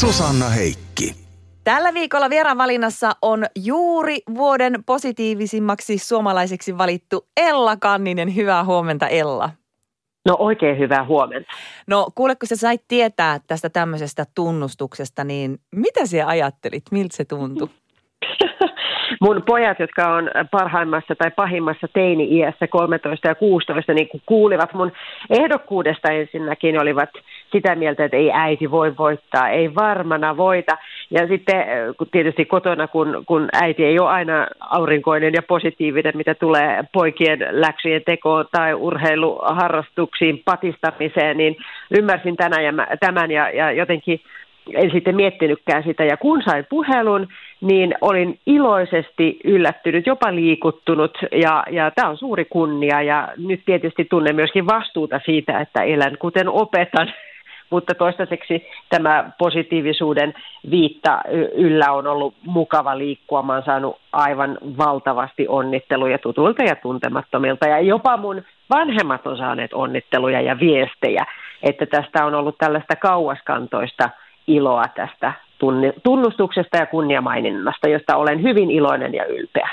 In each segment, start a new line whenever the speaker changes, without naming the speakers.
Susanna Heikki.
Tällä viikolla vieraanvalinnassa on juuri vuoden positiivisimmaksi suomalaiseksi valittu Ella Kanninen. Hyvää huomenta Ella.
No oikein hyvää huomenta.
No kuule, kun sä sait tietää tästä tämmöisestä tunnustuksesta, niin mitä sä ajattelit? Miltä se tuntui?
mun pojat, jotka on parhaimmassa tai pahimmassa teini-iässä 13 ja 16, niin kun kuulivat mun ehdokkuudesta ensinnäkin, olivat sitä mieltä, että ei äiti voi voittaa, ei varmana voita. Ja sitten kun tietysti kotona, kun, kun äiti ei ole aina aurinkoinen ja positiivinen, mitä tulee poikien läksyjen tekoon tai urheiluharrastuksiin patistamiseen, niin ymmärsin tänään ja, tämän ja, ja jotenkin en sitten miettinytkään sitä. Ja kun sain puhelun, niin olin iloisesti yllättynyt, jopa liikuttunut ja, ja tämä on suuri kunnia ja nyt tietysti tunnen myöskin vastuuta siitä, että elän kuten opetan mutta toistaiseksi tämä positiivisuuden viitta yllä on ollut mukava liikkua. Mä oon saanut aivan valtavasti onnitteluja tutuilta ja tuntemattomilta ja jopa mun vanhemmat on saaneet onnitteluja ja viestejä, että tästä on ollut tällaista kauaskantoista – iloa tästä tunnustuksesta ja kunniamaininnasta, josta olen hyvin iloinen ja ylpeä.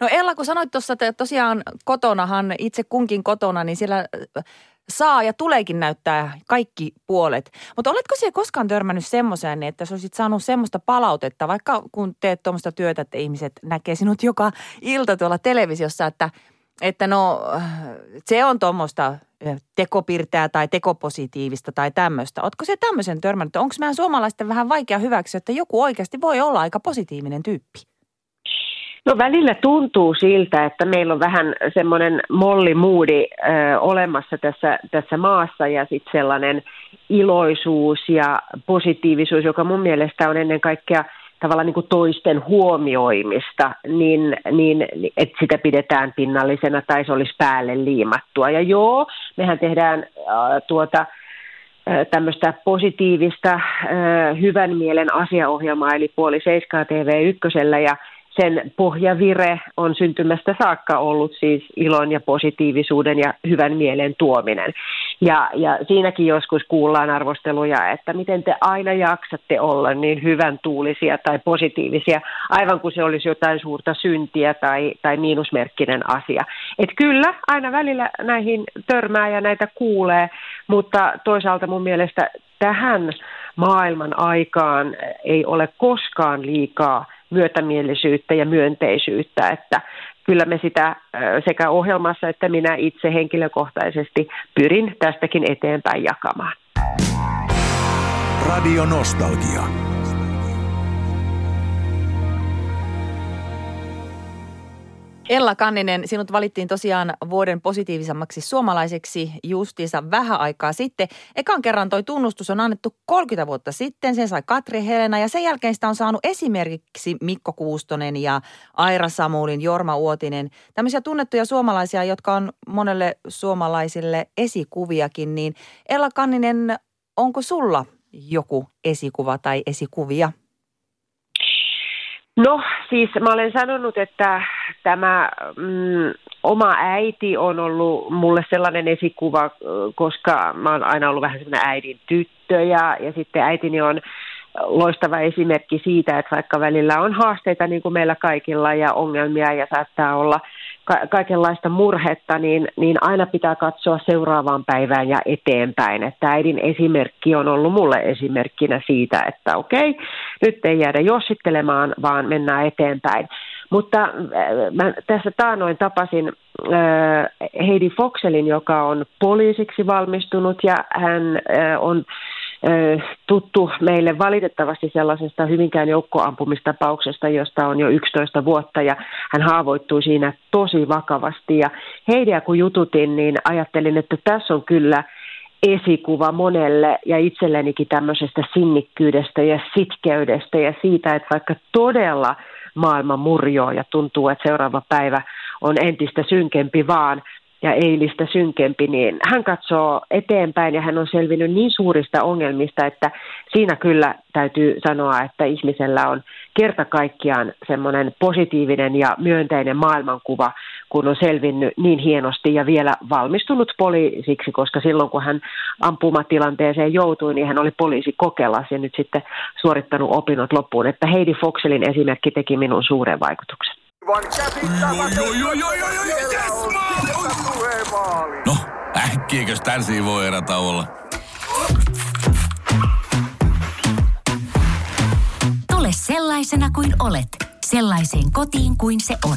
No Ella, kun sanoit tuossa, että tosiaan kotonahan, itse kunkin kotona, niin siellä äh, saa ja tuleekin näyttää kaikki puolet. Mutta oletko siellä koskaan törmännyt semmoiseen, että sä olisit saanut semmoista palautetta, vaikka kun teet tuommoista työtä, että ihmiset näkee sinut joka ilta tuolla televisiossa, että, että no se on tuommoista tekopirtää tai tekopositiivista tai tämmöistä. Oletko se tämmöisen törmännyt? Onko meidän suomalaisten vähän vaikea hyväksyä, että joku oikeasti voi olla aika positiivinen tyyppi?
No välillä tuntuu siltä, että meillä on vähän semmoinen mollimuudi ö, olemassa tässä, tässä maassa ja sitten sellainen iloisuus ja positiivisuus, joka mun mielestä on ennen kaikkea – tavallaan niin kuin toisten huomioimista, niin, niin että sitä pidetään pinnallisena tai se olisi päälle liimattua. Ja joo, mehän tehdään äh, tuota, äh, tämmöistä positiivista äh, hyvän mielen asiaohjelmaa, eli puoli 7 TV1, ja sen pohjavire on syntymästä saakka ollut siis ilon ja positiivisuuden ja hyvän mielen tuominen. Ja, ja siinäkin joskus kuullaan arvosteluja, että miten te aina jaksatte olla niin hyvän tuulisia tai positiivisia, aivan kuin se olisi jotain suurta syntiä tai, tai miinusmerkkinen asia. Et kyllä, aina välillä näihin törmää ja näitä kuulee, mutta toisaalta mun mielestä tähän maailman aikaan ei ole koskaan liikaa – myötämielisyyttä ja myönteisyyttä, että kyllä me sitä sekä ohjelmassa että minä itse henkilökohtaisesti pyrin tästäkin eteenpäin jakamaan.
Radio Nostalgia.
Ella Kanninen, sinut valittiin tosiaan vuoden positiivisemmaksi suomalaiseksi justiinsa vähän aikaa sitten. Ekan kerran toi tunnustus on annettu 30 vuotta sitten, sen sai Katri Helena ja sen jälkeen sitä on saanut esimerkiksi Mikko Kuustonen ja Aira Samulin, Jorma Uotinen. Tämmöisiä tunnettuja suomalaisia, jotka on monelle suomalaisille esikuviakin, niin Ella Kanninen, onko sulla joku esikuva tai esikuvia?
No siis mä olen sanonut, että tämä mm, oma äiti on ollut mulle sellainen esikuva, koska mä oon aina ollut vähän sellainen äidin tyttö ja, ja sitten äitini on loistava esimerkki siitä, että vaikka välillä on haasteita niin kuin meillä kaikilla ja ongelmia ja saattaa olla – ka- kaikenlaista murhetta, niin, niin aina pitää katsoa seuraavaan päivään ja eteenpäin. Että äidin esimerkki on ollut mulle esimerkkinä siitä, että okei, nyt ei jäädä jossittelemaan, vaan mennään eteenpäin. Mutta äh, mä tässä taanoin tapasin äh, Heidi Foxelin, joka on poliisiksi valmistunut ja hän äh, on tuttu meille valitettavasti sellaisesta hyvinkään joukkoampumistapauksesta, josta on jo 11 vuotta ja hän haavoittui siinä tosi vakavasti. Ja Heidiä kun jututin, niin ajattelin, että tässä on kyllä esikuva monelle ja itsellenikin tämmöisestä sinnikkyydestä ja sitkeydestä ja siitä, että vaikka todella maailma murjoo ja tuntuu, että seuraava päivä on entistä synkempi vaan – ja eilistä synkempi, niin hän katsoo eteenpäin ja hän on selvinnyt niin suurista ongelmista, että siinä kyllä täytyy sanoa, että ihmisellä on kerta kaikkiaan semmoinen positiivinen ja myönteinen maailmankuva, kun on selvinnyt niin hienosti ja vielä valmistunut poliisiksi, koska silloin kun hän ampumatilanteeseen joutui, niin hän oli poliisi kokelas ja nyt sitten suorittanut opinnot loppuun. Että Heidi Foxelin esimerkki teki minun suuren vaikutuksen.
No, äkkiäkös tän voi erätauolla?
Tule sellaisena kuin olet, sellaiseen kotiin kuin se on.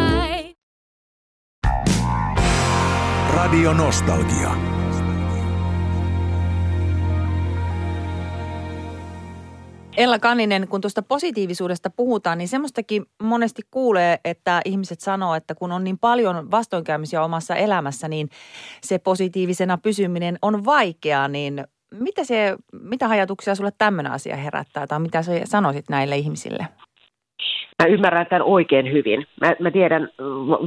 Radio Nostalgia.
Ella Kanninen, kun tuosta positiivisuudesta puhutaan, niin semmoistakin monesti kuulee, että ihmiset sanoo, että kun on niin paljon vastoinkäymisiä omassa elämässä, niin se positiivisena pysyminen on vaikeaa, niin mitä, se, mitä ajatuksia sulle tämmöinen asia herättää tai mitä sä sanoisit näille ihmisille?
Mä ymmärrän tämän oikein hyvin. Mä, mä tiedän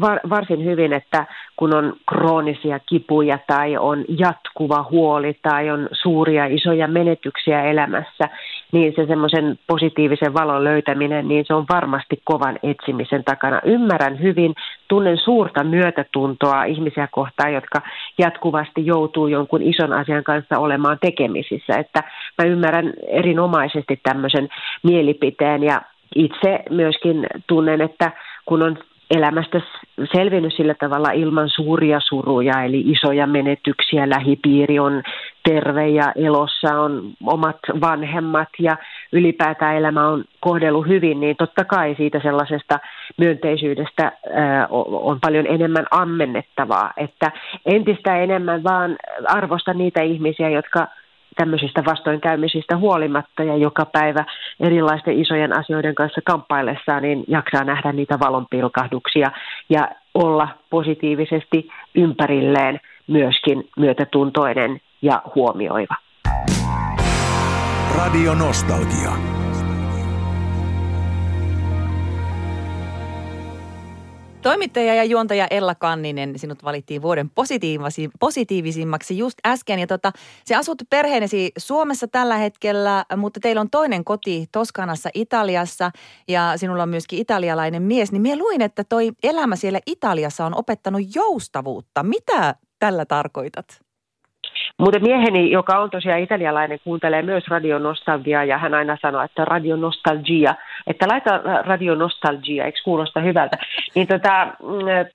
var, varsin hyvin, että kun on kroonisia kipuja tai on jatkuva huoli tai on suuria isoja menetyksiä elämässä, niin se semmoisen positiivisen valon löytäminen, niin se on varmasti kovan etsimisen takana. Ymmärrän hyvin, tunnen suurta myötätuntoa ihmisiä kohtaan, jotka jatkuvasti joutuu jonkun ison asian kanssa olemaan tekemisissä. Että mä ymmärrän erinomaisesti tämmöisen mielipiteen ja itse myöskin tunnen, että kun on elämästä selvinnyt sillä tavalla ilman suuria suruja, eli isoja menetyksiä, lähipiiri on terve ja elossa on omat vanhemmat ja ylipäätään elämä on kohdellut hyvin, niin totta kai siitä sellaisesta myönteisyydestä on paljon enemmän ammennettavaa, että entistä enemmän vaan arvosta niitä ihmisiä, jotka tämmöisistä vastoinkäymisistä huolimatta ja joka päivä erilaisten isojen asioiden kanssa kamppaillessaan, niin jaksaa nähdä niitä valonpilkahduksia ja olla positiivisesti ympärilleen myöskin myötätuntoinen ja huomioiva.
Radio Nostalgia.
Toimittaja ja juontaja Ella Kanninen, sinut valittiin vuoden positiivisimmaksi just äsken. Ja tota, se asut perheenesi Suomessa tällä hetkellä, mutta teillä on toinen koti Toskanassa Italiassa ja sinulla on myöskin italialainen mies. Niin minä luin, että toi elämä siellä Italiassa on opettanut joustavuutta. Mitä tällä tarkoitat?
Mutta mieheni, joka on tosiaan italialainen, kuuntelee myös radionostalgiaa ja hän aina sanoo, että radionostalgia, että laita radionostalgia, eikö kuulosta hyvältä? Niin tota, mm,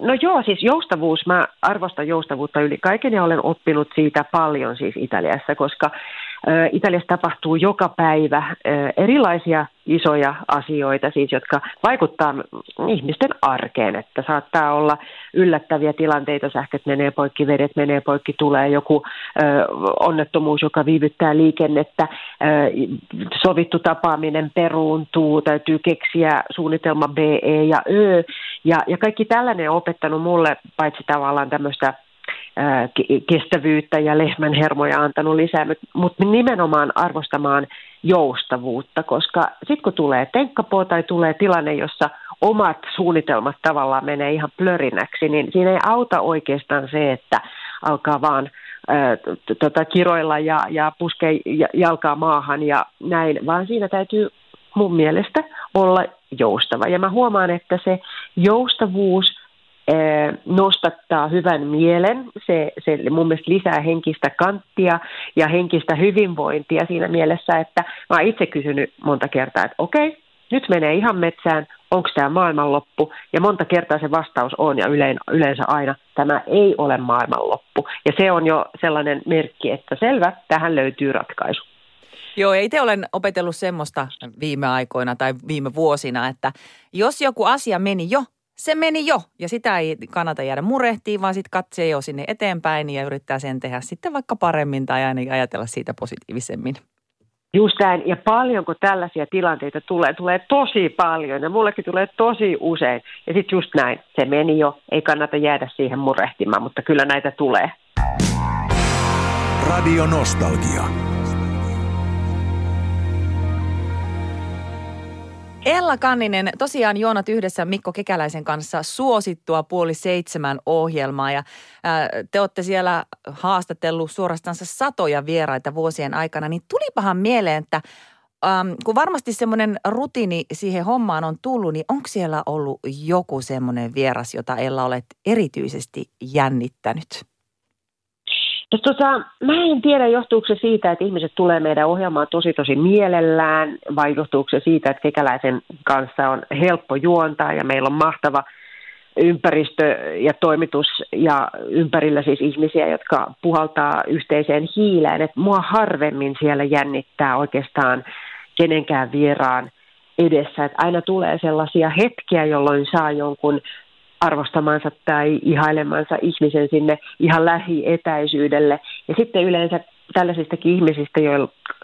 No joo, siis joustavuus, mä arvostan joustavuutta yli kaiken ja olen oppinut siitä paljon siis Italiassa, koska Italiassa tapahtuu joka päivä erilaisia isoja asioita, siis, jotka vaikuttaa ihmisten arkeen, että saattaa olla yllättäviä tilanteita, sähköt menee poikki, vedet menee poikki, tulee joku onnettomuus, joka viivyttää liikennettä, sovittu tapaaminen peruuntuu, täytyy keksiä suunnitelma B, E ja Ö, ja, ja kaikki tällainen on opettanut mulle paitsi tavallaan tämmöistä kestävyyttä ja lehmän hermoja antanut lisää, mutta nimenomaan arvostamaan joustavuutta, koska sitten kun tulee tenkkapoo tai tulee tilanne, jossa omat suunnitelmat tavallaan menee ihan plörinäksi, niin siinä ei auta oikeastaan se, että alkaa vaan tota, kiroilla ja, ja puskee jalkaa maahan ja näin, vaan siinä täytyy mun mielestä olla joustava. Ja mä huomaan, että se joustavuus – nostattaa hyvän mielen. Se, se mun mielestä lisää henkistä kanttia ja henkistä hyvinvointia siinä mielessä, että mä oon itse kysynyt monta kertaa, että okei, nyt menee ihan metsään, onko tämä maailmanloppu? Ja monta kertaa se vastaus on, ja yleensä aina, tämä ei ole maailmanloppu. Ja se on jo sellainen merkki, että selvä, tähän löytyy ratkaisu.
Joo, itse olen opetellut semmoista viime aikoina tai viime vuosina, että jos joku asia meni jo, se meni jo. Ja sitä ei kannata jäädä murehtiin, vaan sitten katsee jo sinne eteenpäin ja yrittää sen tehdä sitten vaikka paremmin tai ainakin ajatella siitä positiivisemmin.
Just näin. Ja paljonko tällaisia tilanteita tulee? Tulee tosi paljon ja mullekin tulee tosi usein. Ja sitten just näin. Se meni jo. Ei kannata jäädä siihen murehtimaan, mutta kyllä näitä tulee.
Radio Nostalgia.
Ella Kanninen, tosiaan Joonat yhdessä Mikko Kekäläisen kanssa suosittua puoli seitsemän ohjelmaa ja ää, te olette siellä haastatellut suorastaan satoja vieraita vuosien aikana, niin tulipahan mieleen, että äm, kun varmasti semmoinen rutiini siihen hommaan on tullut, niin onko siellä ollut joku semmoinen vieras, jota Ella olet erityisesti jännittänyt?
No, tota, mä en tiedä, johtuuko se siitä, että ihmiset tulee meidän ohjelmaan tosi tosi mielellään, vai johtuuko se siitä, että kekäläisen kanssa on helppo juontaa ja meillä on mahtava ympäristö ja toimitus ja ympärillä siis ihmisiä, jotka puhaltaa yhteiseen hiileen. Että mua harvemmin siellä jännittää oikeastaan kenenkään vieraan edessä. Että aina tulee sellaisia hetkiä, jolloin saa jonkun arvostamansa tai ihailemansa ihmisen sinne ihan lähietäisyydelle. Ja sitten yleensä tällaisistakin ihmisistä,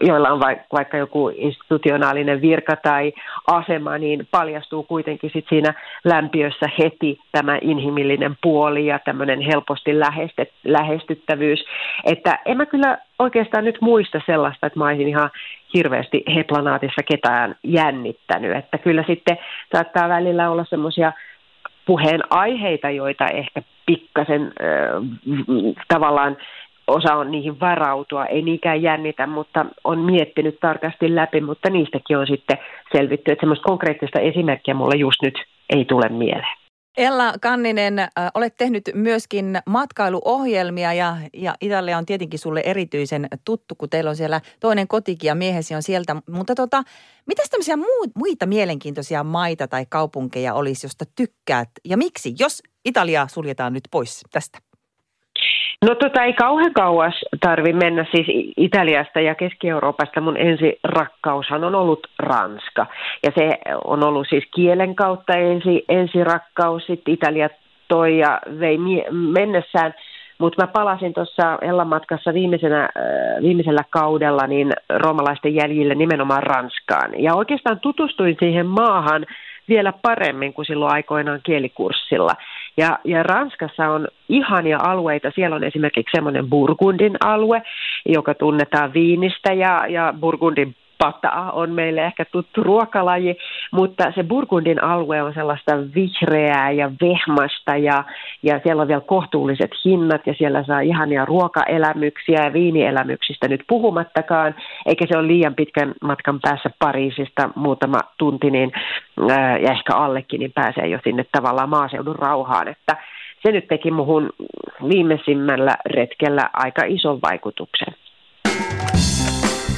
joilla on vaikka joku institutionaalinen virka tai asema, niin paljastuu kuitenkin sit siinä lämpiössä heti tämä inhimillinen puoli ja tämmöinen helposti lähestyttävyys. Että en mä kyllä oikeastaan nyt muista sellaista, että mä olisin ihan hirveästi heplanaatissa ketään jännittänyt. Että kyllä sitten saattaa välillä olla semmoisia puheen aiheita, joita ehkä pikkasen äh, tavallaan osa on niihin varautua, ei niinkään jännitä, mutta on miettinyt tarkasti läpi, mutta niistäkin on sitten selvitty, että semmoista konkreettista esimerkkiä mulle just nyt ei tule mieleen.
Ella Kanninen, äh, olet tehnyt myöskin matkailuohjelmia ja, ja Italia on tietenkin sulle erityisen tuttu, kun teillä on siellä toinen kotikin ja miehesi on sieltä. Mutta tota, mitä tämmöisiä muu, muita mielenkiintoisia maita tai kaupunkeja olisi, josta tykkäät ja miksi, jos Italia suljetaan nyt pois tästä?
No tota ei kauhean kauas tarvi mennä siis Italiasta ja Keski-Euroopasta. Mun ensi rakkaushan on ollut Ranska. Ja se on ollut siis kielen kautta ensi, ensi rakkaus. Sitten Italia toi ja vei mennessään. Mutta mä palasin tuossa Ella-matkassa viimeisenä, äh, viimeisellä kaudella niin roomalaisten jäljille nimenomaan Ranskaan. Ja oikeastaan tutustuin siihen maahan vielä paremmin kuin silloin aikoinaan kielikurssilla. Ja, ja Ranskassa on ihania alueita. Siellä on esimerkiksi semmoinen Burgundin alue, joka tunnetaan viinistä ja, ja Burgundin pata on meille ehkä tuttu ruokalaji, mutta se Burgundin alue on sellaista vihreää ja vehmasta ja, ja siellä on vielä kohtuulliset hinnat ja siellä saa ihania ruokaelämyksiä ja viinielämyksistä nyt puhumattakaan, eikä se ole liian pitkän matkan päässä Pariisista muutama tunti niin, ja ehkä allekin, niin pääsee jo sinne tavallaan maaseudun rauhaan, että se nyt teki muhun viimeisimmällä retkellä aika ison vaikutuksen.